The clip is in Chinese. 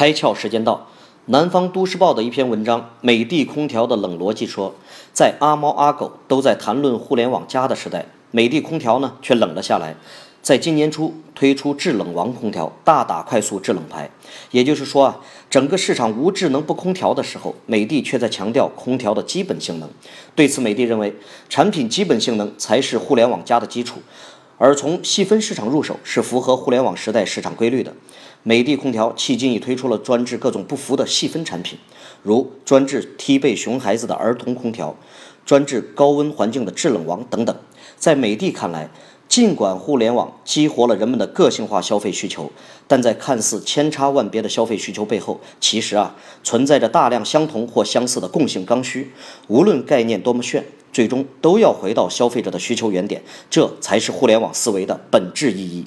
开窍时间到，南方都市报的一篇文章《美的空调的冷逻辑》说，在阿猫阿狗都在谈论互联网加的时代，美的空调呢却冷了下来。在今年初推出制冷王空调，大打快速制冷牌。也就是说啊，整个市场无智能不空调的时候，美的却在强调空调的基本性能。对此，美的认为，产品基本性能才是互联网加的基础。而从细分市场入手是符合互联网时代市场规律的。美的空调迄今已推出了专治各种不服的细分产品，如专治踢被熊孩子的儿童空调，专治高温环境的制冷王等等。在美的看来，尽管互联网激活了人们的个性化消费需求，但在看似千差万别的消费需求背后，其实啊存在着大量相同或相似的共性刚需。无论概念多么炫。最终都要回到消费者的需求原点，这才是互联网思维的本质意义。